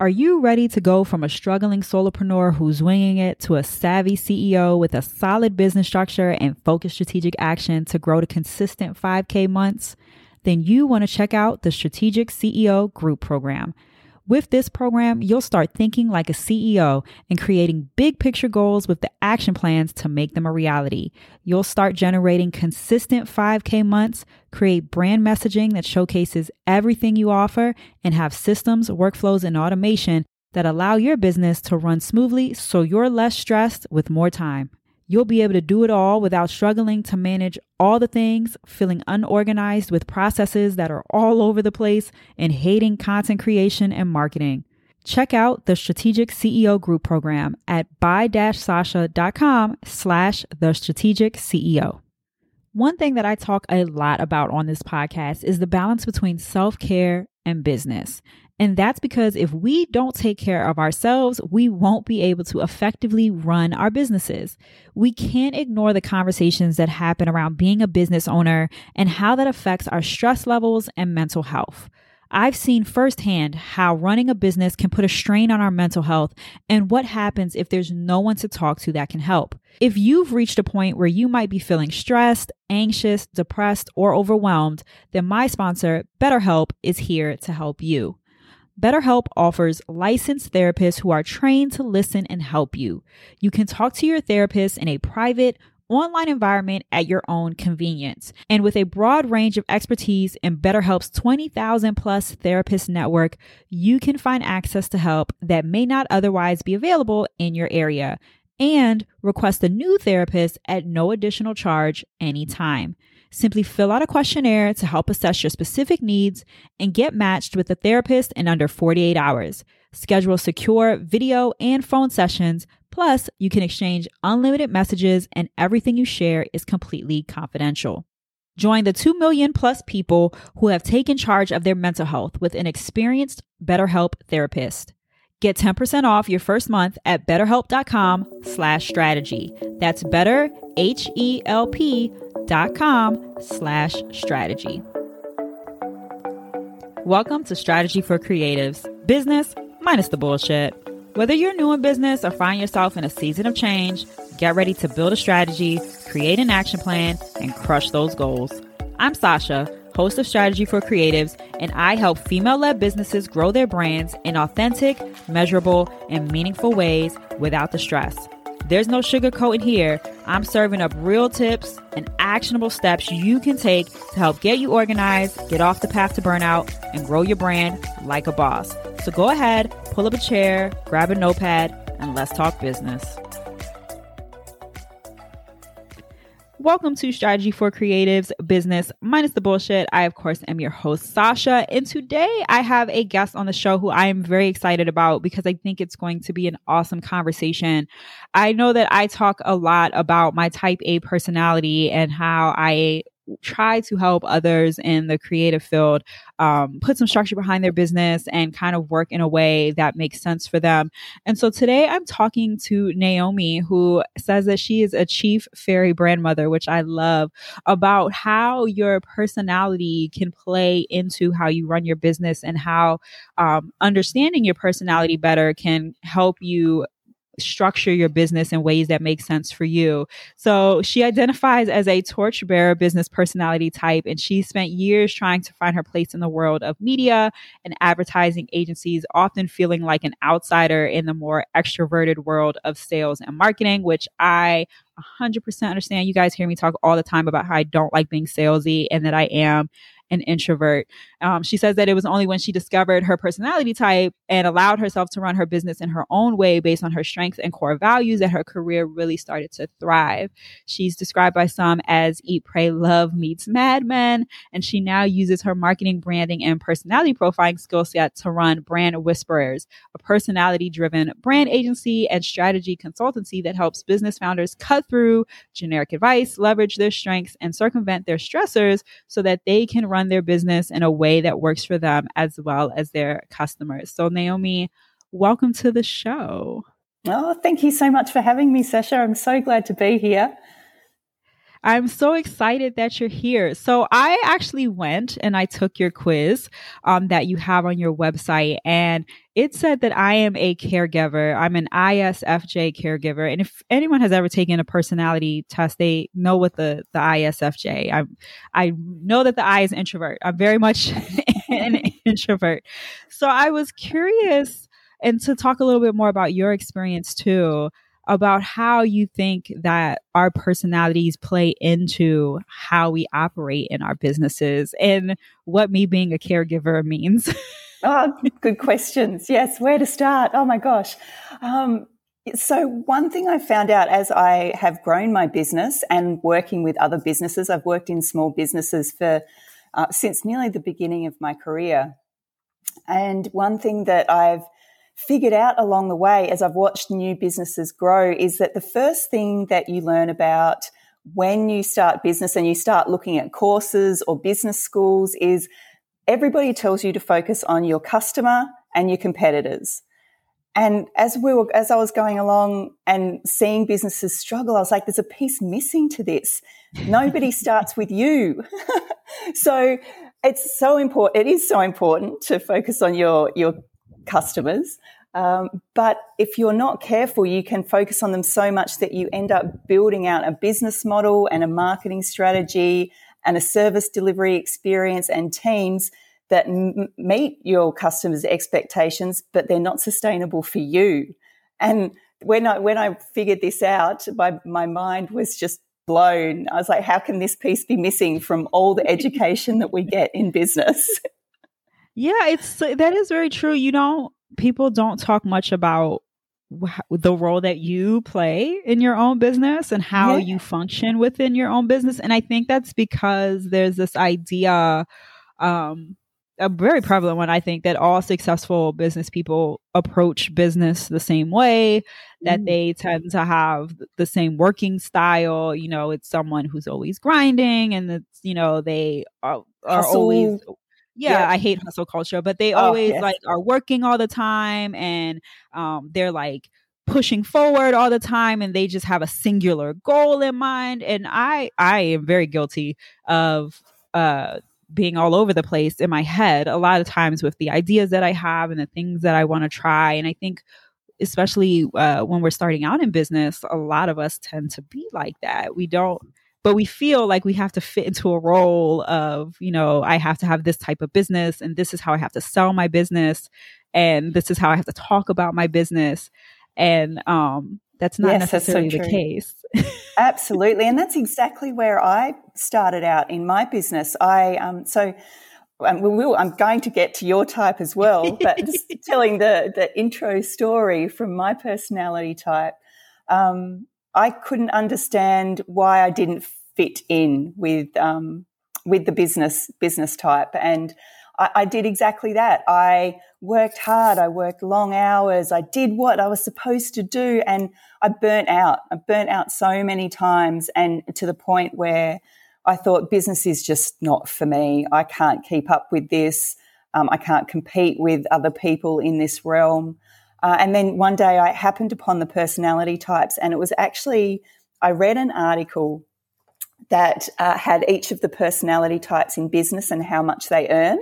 Are you ready to go from a struggling solopreneur who's winging it to a savvy CEO with a solid business structure and focused strategic action to grow to consistent 5K months? Then you want to check out the Strategic CEO Group Program. With this program, you'll start thinking like a CEO and creating big picture goals with the action plans to make them a reality. You'll start generating consistent 5K months, create brand messaging that showcases everything you offer, and have systems, workflows, and automation that allow your business to run smoothly so you're less stressed with more time. You'll be able to do it all without struggling to manage all the things, feeling unorganized with processes that are all over the place, and hating content creation and marketing. Check out the Strategic CEO Group program at by-sasha.com slash the strategic CEO. One thing that I talk a lot about on this podcast is the balance between self-care and business. And that's because if we don't take care of ourselves, we won't be able to effectively run our businesses. We can't ignore the conversations that happen around being a business owner and how that affects our stress levels and mental health. I've seen firsthand how running a business can put a strain on our mental health and what happens if there's no one to talk to that can help. If you've reached a point where you might be feeling stressed, anxious, depressed, or overwhelmed, then my sponsor, BetterHelp, is here to help you. BetterHelp offers licensed therapists who are trained to listen and help you. You can talk to your therapist in a private, online environment at your own convenience. And with a broad range of expertise in BetterHelp's 20,000 plus therapist network, you can find access to help that may not otherwise be available in your area and request a new therapist at no additional charge anytime. Simply fill out a questionnaire to help assess your specific needs and get matched with a therapist in under 48 hours. Schedule secure video and phone sessions. Plus, you can exchange unlimited messages, and everything you share is completely confidential. Join the 2 million plus people who have taken charge of their mental health with an experienced BetterHelp therapist. Get 10% off your first month at betterhelp.com slash strategy. That's better, H-E-L-P com slash strategy. Welcome to Strategy for Creatives, business minus the bullshit. Whether you're new in business or find yourself in a season of change, get ready to build a strategy, create an action plan, and crush those goals. I'm Sasha host of Strategy for Creatives, and I help female led businesses grow their brands in authentic, measurable, and meaningful ways without the stress. There's no sugarcoating here. I'm serving up real tips and actionable steps you can take to help get you organized, get off the path to burnout, and grow your brand like a boss. So go ahead, pull up a chair, grab a notepad, and let's talk business. Welcome to Strategy for Creatives Business Minus the Bullshit. I, of course, am your host, Sasha. And today I have a guest on the show who I am very excited about because I think it's going to be an awesome conversation. I know that I talk a lot about my type A personality and how I try to help others in the creative field um, put some structure behind their business and kind of work in a way that makes sense for them. And so today I'm talking to Naomi, who says that she is a chief fairy brand mother, which I love, about how your personality can play into how you run your business and how um, understanding your personality better can help you structure your business in ways that make sense for you. So she identifies as a torchbearer business personality type, and she spent years trying to find her place in the world of media and advertising agencies, often feeling like an outsider in the more extroverted world of sales and marketing, which I 100% understand. You guys hear me talk all the time about how I don't like being salesy and that I am an introvert. Um, she says that it was only when she discovered her personality type and allowed herself to run her business in her own way based on her strengths and core values that her career really started to thrive. She's described by some as Eat, Pray, Love meets Mad Men, and she now uses her marketing, branding, and personality profiling skill set to run Brand Whisperers, a personality driven brand agency and strategy consultancy that helps business founders cut through generic advice, leverage their strengths, and circumvent their stressors so that they can run run their business in a way that works for them as well as their customers. So, Naomi, welcome to the show. Oh, thank you so much for having me, Sasha. I'm so glad to be here. I'm so excited that you're here. So I actually went and I took your quiz um, that you have on your website, and it said that I am a caregiver. I'm an ISFJ caregiver, and if anyone has ever taken a personality test, they know what the the ISFJ. I I know that the I is introvert. I'm very much an introvert. So I was curious, and to talk a little bit more about your experience too about how you think that our personalities play into how we operate in our businesses and what me being a caregiver means. oh, good questions. Yes, where to start? Oh my gosh. Um, so, one thing I found out as I have grown my business and working with other businesses, I've worked in small businesses for uh, since nearly the beginning of my career. And one thing that I've figured out along the way as I've watched new businesses grow is that the first thing that you learn about when you start business and you start looking at courses or business schools is everybody tells you to focus on your customer and your competitors. And as we were, as I was going along and seeing businesses struggle, I was like, there's a piece missing to this. Nobody starts with you. so it's so important. It is so important to focus on your, your customers. Um, but if you're not careful, you can focus on them so much that you end up building out a business model and a marketing strategy and a service delivery experience and teams that m- meet your customers' expectations, but they're not sustainable for you. And when I when I figured this out, my my mind was just blown. I was like, how can this piece be missing from all the education that we get in business? Yeah, it's that is very true. You know, people don't talk much about the role that you play in your own business and how yeah. you function within your own business and i think that's because there's this idea um a very prevalent one i think that all successful business people approach business the same way that mm. they tend to have the same working style you know it's someone who's always grinding and it's you know they are, are always yeah, yep. I hate hustle culture, but they oh, always yes. like are working all the time and um, they're like pushing forward all the time and they just have a singular goal in mind and I I am very guilty of uh being all over the place in my head a lot of times with the ideas that I have and the things that I want to try and I think especially uh, when we're starting out in business a lot of us tend to be like that we don't but we feel like we have to fit into a role of, you know, I have to have this type of business and this is how I have to sell my business and this is how I have to talk about my business. And um, that's not yes, necessarily that's so the case. Absolutely. And that's exactly where I started out in my business. I, um, so, um, we will, I'm going to get to your type as well, but just telling the, the intro story from my personality type. Um, I couldn't understand why I didn't fit in with um, with the business business type, and I, I did exactly that. I worked hard. I worked long hours. I did what I was supposed to do, and I burnt out. I burnt out so many times, and to the point where I thought business is just not for me. I can't keep up with this. Um, I can't compete with other people in this realm. Uh, and then one day I happened upon the personality types, and it was actually, I read an article that uh, had each of the personality types in business and how much they earn.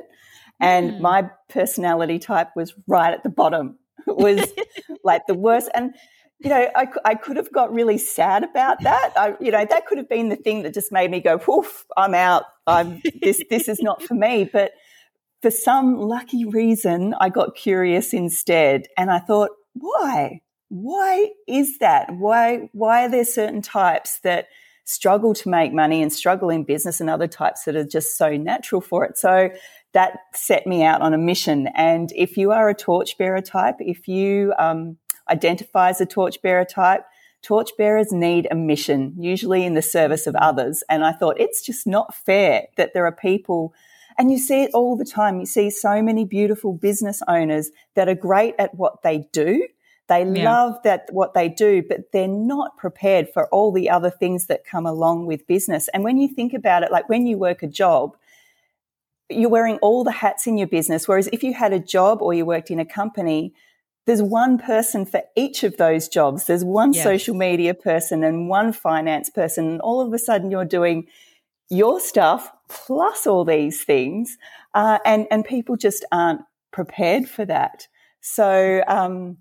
And mm. my personality type was right at the bottom. It was like the worst. And, you know, I, I could have got really sad about that. I, you know, that could have been the thing that just made me go, poof, I'm out. I'm, this, this is not for me. But for some lucky reason, I got curious instead. And I thought, why? Why is that? Why, why are there certain types that struggle to make money and struggle in business and other types that are just so natural for it? So that set me out on a mission. And if you are a torchbearer type, if you um, identify as a torchbearer type, torchbearers need a mission, usually in the service of others. And I thought it's just not fair that there are people and you see it all the time. You see so many beautiful business owners that are great at what they do. They yeah. love that what they do, but they're not prepared for all the other things that come along with business. And when you think about it, like when you work a job, you're wearing all the hats in your business. Whereas if you had a job or you worked in a company, there's one person for each of those jobs. There's one Yes. social media person and one finance person. And all of a sudden you're doing your stuff plus all these things. Uh, and, and people just aren't prepared for that. So, um,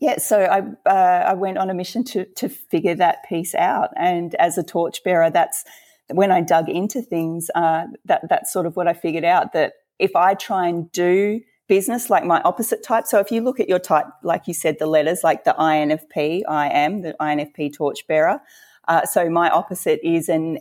yeah, so I uh, I went on a mission to to figure that piece out, and as a torchbearer, that's when I dug into things. Uh, that that's sort of what I figured out that if I try and do business like my opposite type, so if you look at your type, like you said, the letters like the INFP, I am the INFP torchbearer. Uh, so my opposite is an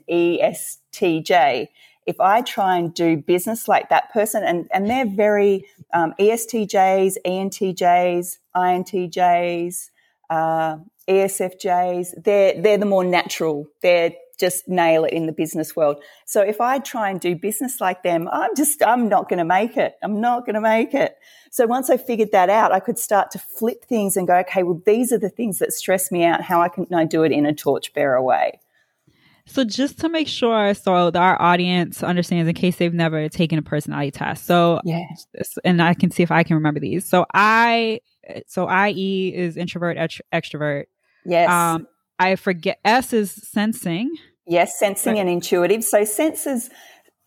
ESTJ. If I try and do business like that person, and, and they're very um, ESTJs, ENTJs, INTJs, uh, ESFJs, they're, they're the more natural. They're just nail it in the business world. So if I try and do business like them, I'm just, I'm not going to make it. I'm not going to make it. So once I figured that out, I could start to flip things and go, okay, well, these are the things that stress me out. How I can I do it in a torchbearer way? So just to make sure, so that our audience understands in case they've never taken a personality test. So Yeah. and I can see if I can remember these. So I, so IE is introvert, ext- extrovert. Yes. Um, I forget S is sensing. Yes, sensing and intuitive. So senses,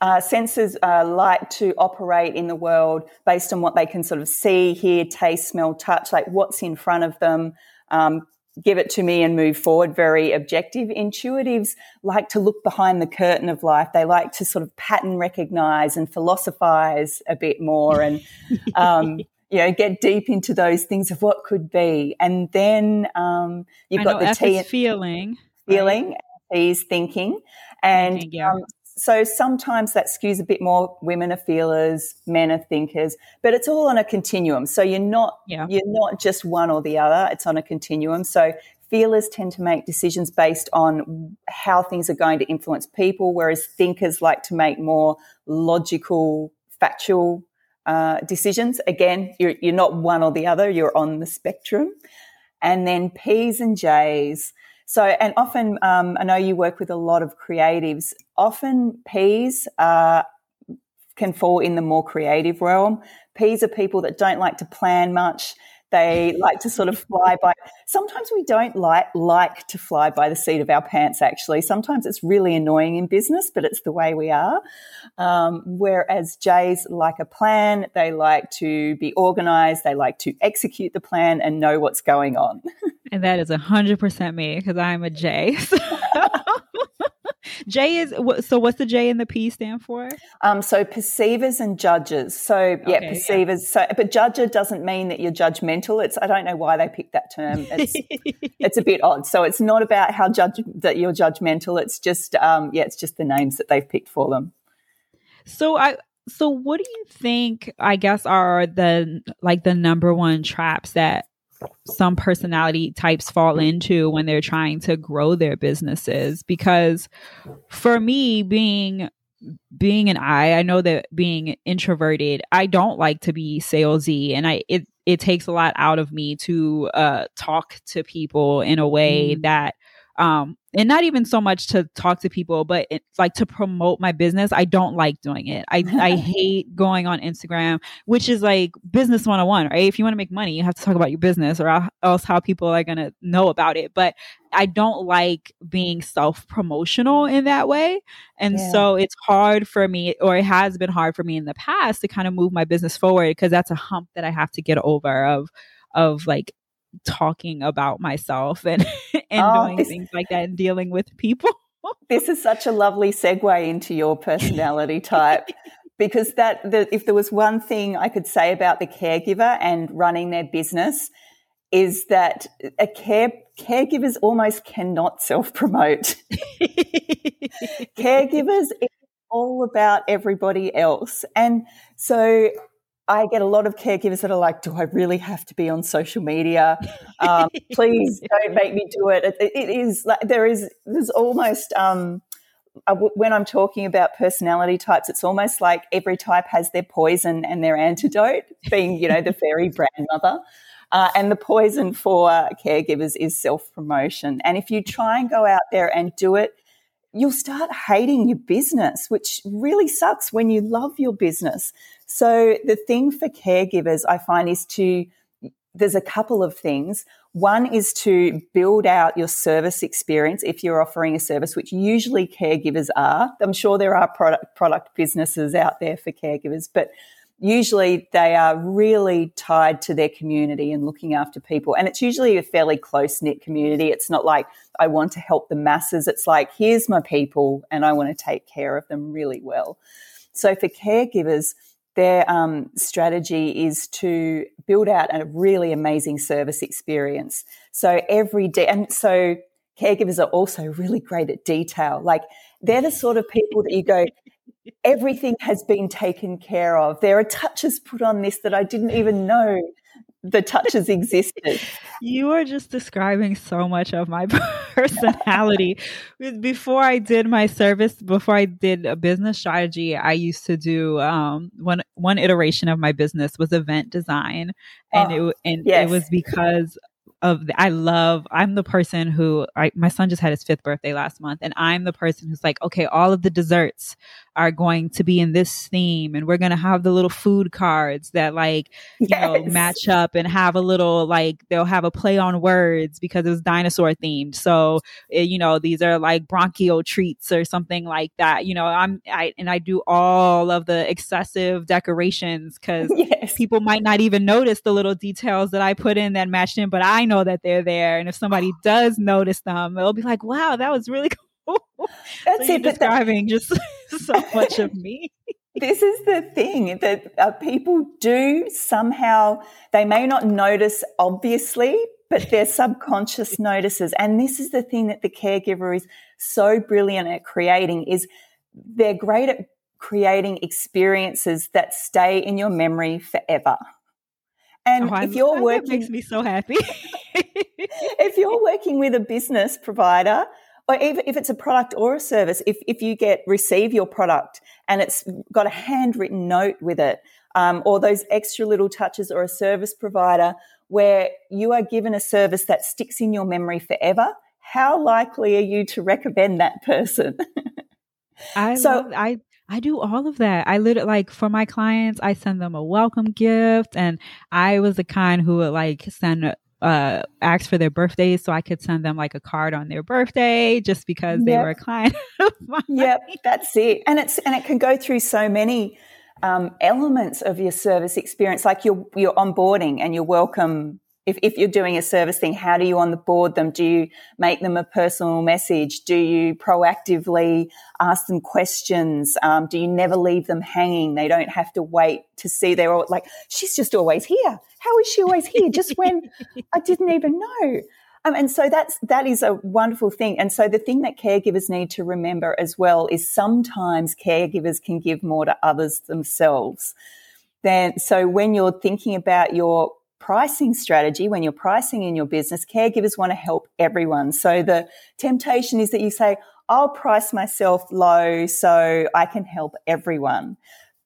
uh, senses uh, like to operate in the world based on what they can sort of see, hear, taste, smell, touch, like what's in front of them. Um, give it to me and move forward. Very objective. Intuitives like to look behind the curtain of life. They like to sort of pattern recognize and philosophize a bit more and. Um, you know, get deep into those things of what could be, and then um, you've I got the F T feeling. feeling, T is thinking. And Thinking, yeah. um, so sometimes that skews a bit more women are feelers, men are thinkers, but it's all on a continuum. So you're not Yeah. you're not just one or the other, it's on a continuum. So feelers tend to make decisions based on how things are going to influence people, whereas thinkers like to make more logical, factual uh, decisions. Again, you're, you're not one or the other, you're on the spectrum. And then P's and J's. So, and often, um, I know you work with a lot of creatives. Often, P's uh, can fall in the more creative realm. P's are people that don't like to plan much. They like to sort of fly by. Sometimes we don't like like to fly by the seat of our pants. Actually, sometimes it's really annoying in business, but it's the way we are. Um, whereas Jays like a plan. They like to be organised. They like to execute the plan and know what's going on. And that is hundred percent me because I'm a J. J is so. What's the J and the P stand for? Um, so perceivers and judges. So yeah, Okay, yeah. perceivers. So, but judger doesn't mean that you're judgmental. It's I don't know why they picked that term. It's it's a bit odd. So it's not about how judge that you're judgmental. It's just um, yeah, it's just the names that they've picked for them. so I. So what do you think? I guess are the like the number one traps that some personality types fall into when they're trying to grow their businesses because for me being being an I, I know that being introverted, I don't like to be salesy and I it it takes a lot out of me to uh talk to people in a way Mm. that um and not even so much to talk to people but it's like to promote my business i don't like doing it. I i hate going on instagram which is like business 101 right? If you want to make money you have to talk about your business or else how people are going to know about it. But i don't like being self promotional in that way. And Yeah. so it's hard for me or it has been hard for me in the past to kind of move my business forward because that's a hump that i have to get over of of like talking about myself and and Oh, doing things like that and dealing with people This is such a lovely segue into your personality type. Because that, the, if there was one thing I could say about the caregiver and running their business, is that a care caregivers almost cannot self promote. caregivers it's all about everybody else and so i get a lot of caregivers that are like do i really have to be on social media um, please don't make me do it. it it is like there is there's almost um uh, when i'm talking about personality types it's almost like every type has their poison and their antidote being you know the fairy grandmother uh, and the poison for caregivers is self promotion. And if you try and go out there and do it, you'll start hating your business, which really sucks when you love your business. So the thing for caregivers, I find, is to there's a couple of things. One is to build out your service experience if you're offering a service, which usually caregivers are. I'm sure there are product, product businesses out there for caregivers, but usually they are really tied to their community and looking after people. And it's usually a fairly close knit community. It's not like I want to help the masses. It's like, here's my people and I want to take care of them really well. So for caregivers, their um, strategy is to build out a really amazing service experience. So every day, and so caregivers are also really great at detail. Like they're the sort of people that you go, everything has been taken care of. There are touches put on this that I didn't even know the touches existed. You are just describing so much of my personality. before I did my service, before I did a business strategy, I used to do um, one one iteration of my business was event design, and oh, it and yes. it was because of the, I love I'm the person who I, my son just had his fifth birthday last month and I'm the person who's like okay all of the desserts are going to be in this theme and we're going to have the little food cards that like you yes. know match up and have a little like they'll have a play on words because it was dinosaur themed so it, eh, you know these are like bronchial treats or something like that you know I'm I and I do all of the excessive decorations cuz yes. people might not even notice the little details that I put in that matched in but I know that they're there and if somebody does notice them they'll be like wow that was really cool That's so it. Describing that, just so much of me. this is the thing that uh, people do somehow, they may not notice obviously, but their subconscious notices. And this is the thing that the caregiver is so brilliant at creating is they're great at creating experiences that stay in your memory forever. And oh, if you're working, makes me so happy. if you're working with a business provider, or even if it's a product or a service, if, if you get receive your product and it's got a handwritten note with it, um, or those extra little touches or a service provider where you are given a service that sticks in your memory forever, how likely are you to recommend that person? I so love, I I do all of that. I literally like for my clients, I send them a welcome gift, and I was the kind who would like send uh asked for their birthdays so I could send them like a card on their birthday just because they were a client Yep, that's it. And it's and it can go through so many um, elements of your service experience, like your your onboarding and your welcome if, if you're doing a service thing, how do you on the board them? Do you make them a personal message? Do you proactively ask them questions? Um, do you never leave them hanging? They don't have to wait to see they're all like, she's just always here. How is she always here? Just when I didn't even know. Um, and so that's that is a wonderful thing. And so the thing that caregivers need to remember as well is sometimes caregivers can give more to others themselves. Then so when you're thinking about your pricing strategy, when you're pricing in your business, caregivers want to help everyone. So the temptation is that you say, I'll price myself low so I can help everyone.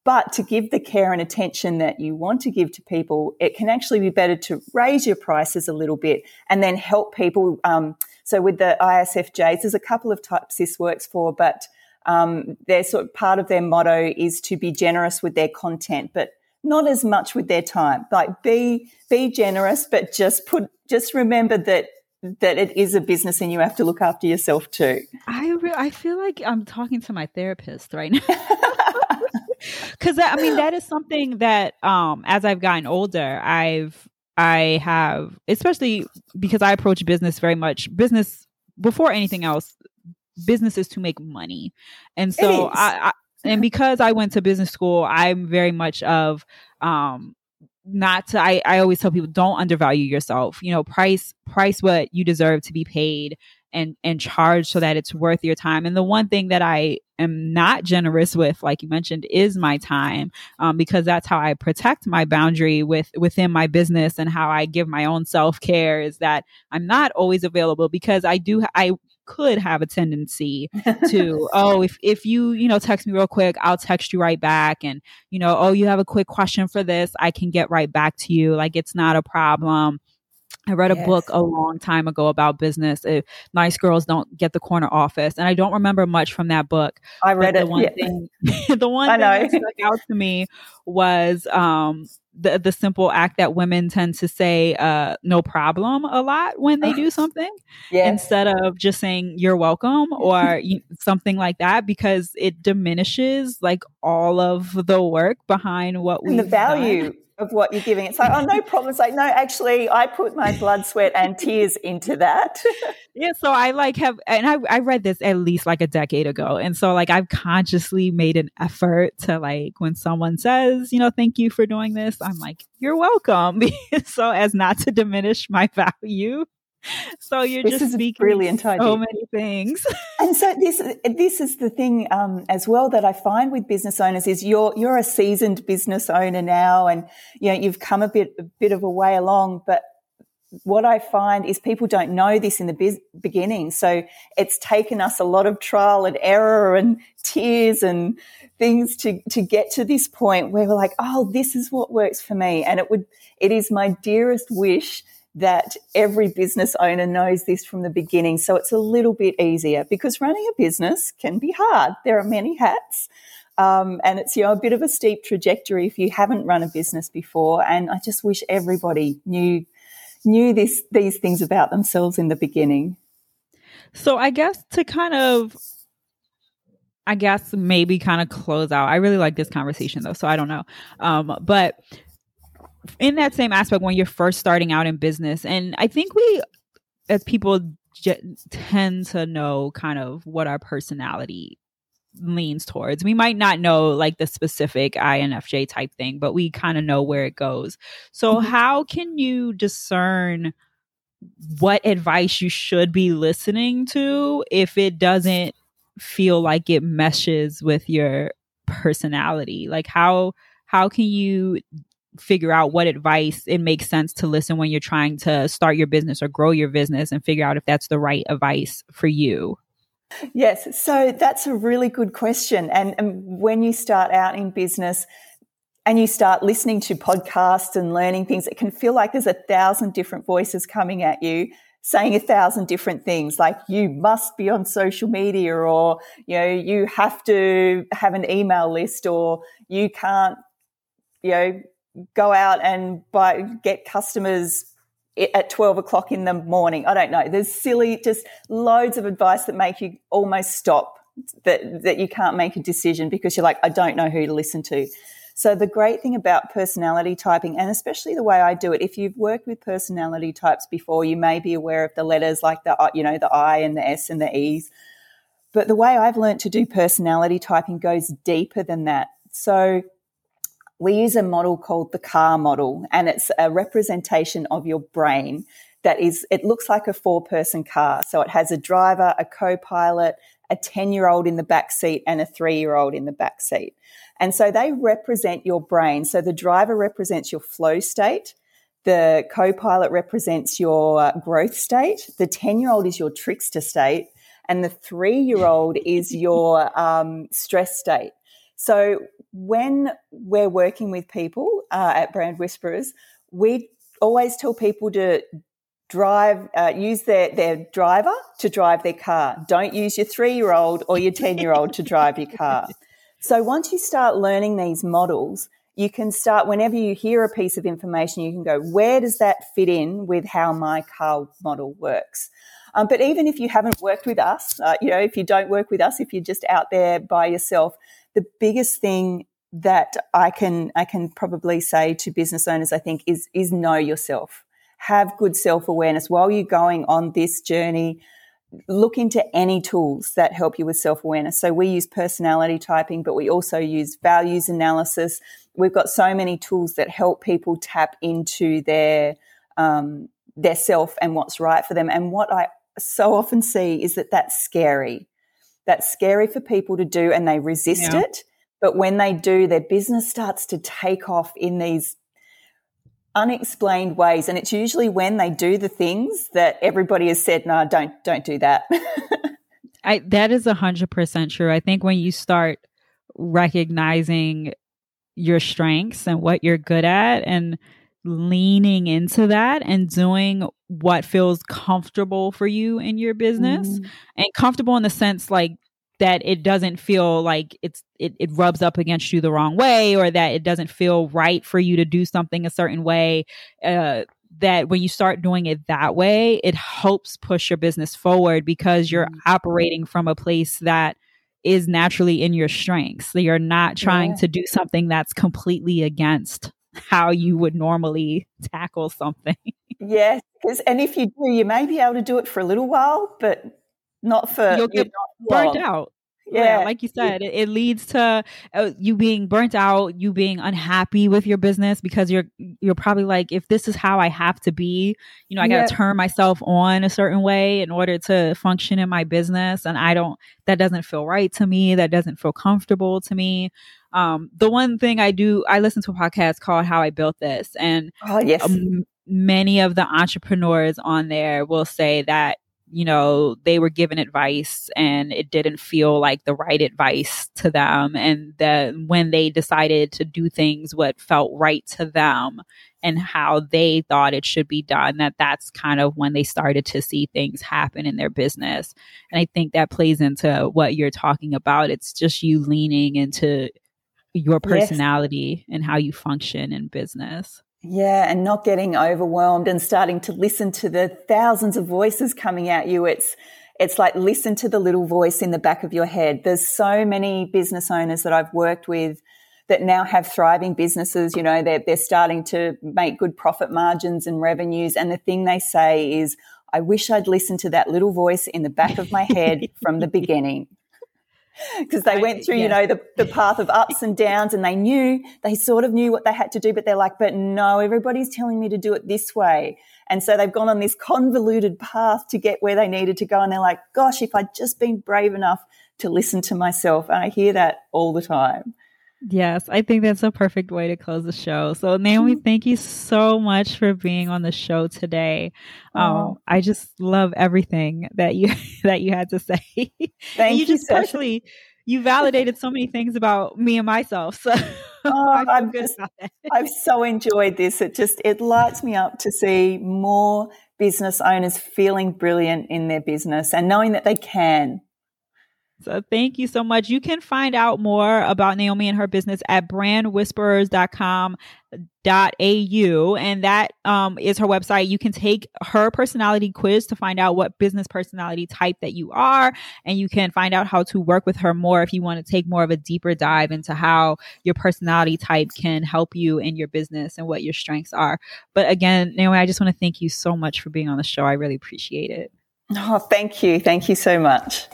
But to give the care and attention that you want to give to people, it can actually be better to raise your prices a little bit and then help people. Um, so with the ISFJs, there's a couple of types this works for, but um, their sort of part of their motto is to be generous with their content, but not as much with their time. Like be be generous, but just put just remember that that it is a business and you have to look after yourself too. I re- I feel like I'm talking to my therapist right now. Cuz I mean that is something that um as I've gotten older, I've I have especially because I approach business very much business before anything else business is to make money. And so I, I and because I went to business school, I'm very much of um not to I, I always tell people don't undervalue yourself. You know, price price what you deserve to be paid and and charge so that it's worth your time. And the one thing that I am not generous with, like you mentioned, is my time, um, because that's how I protect my boundary with within my business and how I give my own self care. Is that I'm not always available because I do I could have a tendency to oh if if you you know text me real quick i'll text you right back and you know oh you have a quick question for this i can get right back to you like it's not a problem I read a yes. book a long time ago about business. If nice girls don't get the corner office, and I don't remember much from that book. I read it. the. One yeah. thing, the one thing that stuck out to me was um, the the simple act that women tend to say uh, no problem a lot when they do something yes. instead of just saying you're welcome or something like that because it diminishes like all of the work behind what we the value done of what you're giving. It's like, oh, no problem. It's like, no, actually, I put my blood, sweat, and tears into that. yeah. So I like have, and I, I read this at least like a decade ago. And so, like, I've consciously made an effort to, like, when someone says, you know, thank you for doing this, I'm like, you're welcome. so as not to diminish my value so you're this just speaking brilliant so idea. many things. and so this this is the thing um, as well that I find with business owners is you're you're a seasoned business owner now, and you know you've come a bit a bit of a way along, but what I find is people don't know this in the biz- beginning. So it's taken us a lot of trial and error and tears and things to, to get to this point where we're like, oh, this is what works for me. And it would, it is my dearest wish that every business owner knows this from the beginning. So it's a little bit easier because running a business can be hard. There are many hats. Um, and it's, you know, a bit of a steep trajectory if you haven't run a business before. And I just wish everybody knew, knew this, these things about themselves in the beginning. So I guess to kind of I guess maybe kind of close out. I really like this conversation though, so I don't know. Um, but in that same aspect when you're first starting out in business. And i think we as people j- tend to know kind of what our personality leans towards. We might not know like the specific infj type thing but we kind of know where it goes. So mm-hmm. how can you discern what advice you should be listening to if it doesn't feel like it meshes with your personality? Like how how can you figure out what advice it makes sense to listen when you're trying to start your business or grow your business and figure out if that's the right advice for you? Yes, so that's a really good question. And, and when you start out in business, and you start listening to podcasts and learning things, it can feel like there's a thousand different voices coming at you saying a thousand different things like you must be on social media or you know you have to have an email list or you can't you know go out and buy, get customers at 12 o'clock in the morning. I don't know. There's silly, just loads of advice that make you almost stop that, that you can't make a decision because you're like, I don't know who to listen to. So the great thing about personality typing, and especially the way I do it, if you've worked with personality types before, you may be aware of the letters like the, uh, you know, the I and the S and the E's. But the way I've learned to do personality typing goes deeper than that. So we use a model called the car model and it's a representation of your brain that is it looks like a four person car. So it has a driver a co-pilot a 10 year old in the back seat and a 3 year old in the back seat. And so they represent your brain. So the driver represents your flow state the co-pilot represents your uh, growth state the 10 year old is your trickster state and the 3 year old is your um, stress state. So when we're working with people uh, at Brand Whisperers, we always tell people to drive, uh, use their, their driver to drive their car. Don't use your three year old or your 10 year old to drive your car. So once you start learning these models, you can start whenever you hear a piece of information, you can go, where does that fit in with how my car model works? Um, but even if you haven't worked with us, uh, you know, if you don't work with us, if you're just out there by yourself, the biggest thing that I can I can probably say to business owners, I think, is is know yourself. Have good self awareness while you're going on this journey. Look into any tools that help you with self awareness. So we use personality typing, but we also use values analysis. We've got so many tools that help people tap into their um, their self and what's right for them. And what I so often see is that that's scary that's scary for people to do and they resist yeah. it. But when they do, their business starts to take off in these unexplained ways. And it's usually when they do the things that everybody has said, no, don't, don't do that. I, that is a hundred percent true. I think when you start recognizing your strengths and what you're good at and leaning into that and doing what feels comfortable for you in your business mm. and comfortable in the sense like that it doesn't feel like it's it, it rubs up against you the wrong way or that it doesn't feel right for you to do something a certain way uh, that when you start doing it that way it helps push your business forward because you're mm-hmm. operating from a place that is naturally in your strengths so you're not trying yeah. to do something that's completely against how you would normally tackle something yes and if you do you may be able to do it for a little while but not for you'll get burnt out. Yeah. yeah. like you said, it, it leads to uh, you being burnt out, you being unhappy with your business because you're you're probably like, if this is how I have to be, you know, I got to yeah. turn myself on a certain way in order to function in my business, and I don't. That doesn't feel right to me. That doesn't feel comfortable to me. Um, the one thing I do, I listen to a podcast called How I Built This, and oh yes. Um, many of the entrepreneurs on there will say that you know, they were given advice and it didn't feel like the right advice to them. And that when they decided to do things what felt right to them and how they thought it should be done, that that's kind of when they started to see things happen in their business. And I think that plays into what you're talking about. It's just you leaning into your personality yes. and how you function in business. Yeah, and not getting overwhelmed and starting to listen to the thousands of voices coming at you. It's it's like listen to the little voice in the back of your head. There's so many business owners that I've worked with that now have thriving businesses. You know, they're, they're starting to make good profit margins and revenues. And the thing they say is, I wish I'd listened to that little voice in the back of my head from the beginning because they went through, you know, the, the path of ups and downs and they knew, they sort of knew what they had to do, but they're like, but no, everybody's telling me to do it this way. And so they've gone on this convoluted path to get where they needed to go. And they're like, gosh, if I'd just been brave enough to listen to myself. And I hear that all the time. Yes, I think that's a perfect way to close the show. So Naomi, mm-hmm. thank you so much for being on the show today. Um, I just love everything that you that you had to say. Thank you. just personally, you validated so many things about me and myself. So oh, I'm just, I've so enjoyed this. It just it lights me up to see more business owners feeling brilliant in their business and knowing that they can. So thank you so much. You can find out more about Naomi and her business at brandwhisperers.com dot au and that um, is her website. You can take her personality quiz to find out what business personality type that you are. And you can find out how to work with her more if you want to take more of a deeper dive into how your personality type can help you in your business and what your strengths are. But again naomi i just want to thank you so much for being on the show. I really appreciate it. Oh thank you. Thank you so much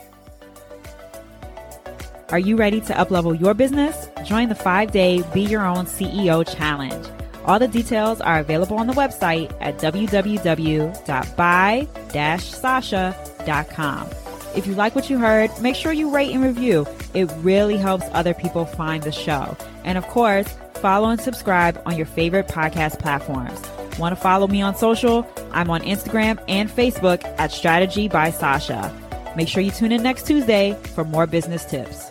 are you ready to uplevel your business? Join the five day Be Your Own CEO Challenge. All the details are available on the website at www.by-sasha.com. If you like what you heard, make sure you rate and review. It really helps other people find the show. And of course, follow and subscribe on your favorite podcast platforms. Want to follow me on social? I'm on Instagram and Facebook at Strategy by Sasha. Make sure you tune in next Tuesday for more business tips.